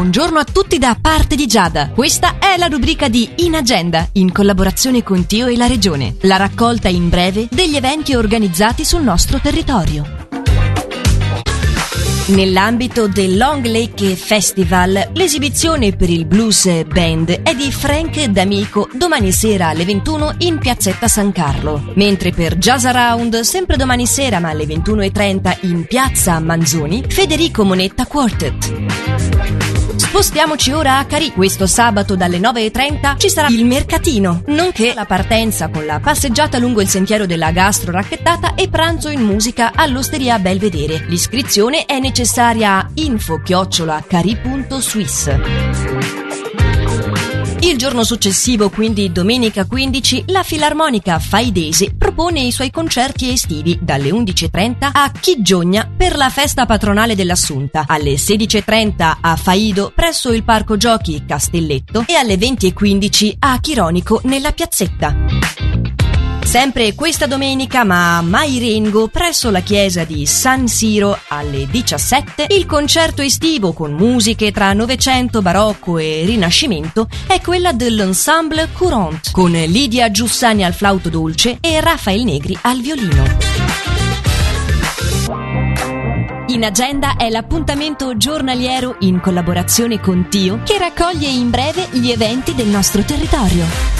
Buongiorno a tutti da parte di Giada. Questa è la rubrica di In Agenda, in collaborazione con Tio e la Regione. La raccolta in breve degli eventi organizzati sul nostro territorio. Nell'ambito del Long Lake Festival, l'esibizione per il Blues Band è di Frank D'Amico domani sera alle 21 in piazzetta San Carlo. Mentre per Jazz Around, sempre domani sera ma alle 21.30 in piazza Manzoni, Federico Monetta Quartet. Spostiamoci ora a Cari. Questo sabato dalle 9.30 ci sarà il mercatino, nonché la partenza con la passeggiata lungo il sentiero della gastro racchettata e pranzo in musica all'Osteria Belvedere. L'iscrizione è necessaria a info-cari.swiss. Il giorno successivo, quindi domenica 15, la Filarmonica Faidese propone i suoi concerti estivi dalle 11.30 a Chigiogna per la festa patronale dell'Assunta, alle 16.30 a Faido presso il Parco Giochi Castelletto e alle 20.15 a Chironico nella piazzetta. Sempre questa domenica, ma a Mairengo, presso la chiesa di San Siro alle 17, il concerto estivo con musiche tra Novecento, Barocco e Rinascimento è quella dell'Ensemble Courant, con Lidia Giussani al flauto dolce e Rafael Negri al violino. In agenda è l'appuntamento giornaliero in collaborazione con Tio che raccoglie in breve gli eventi del nostro territorio.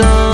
son.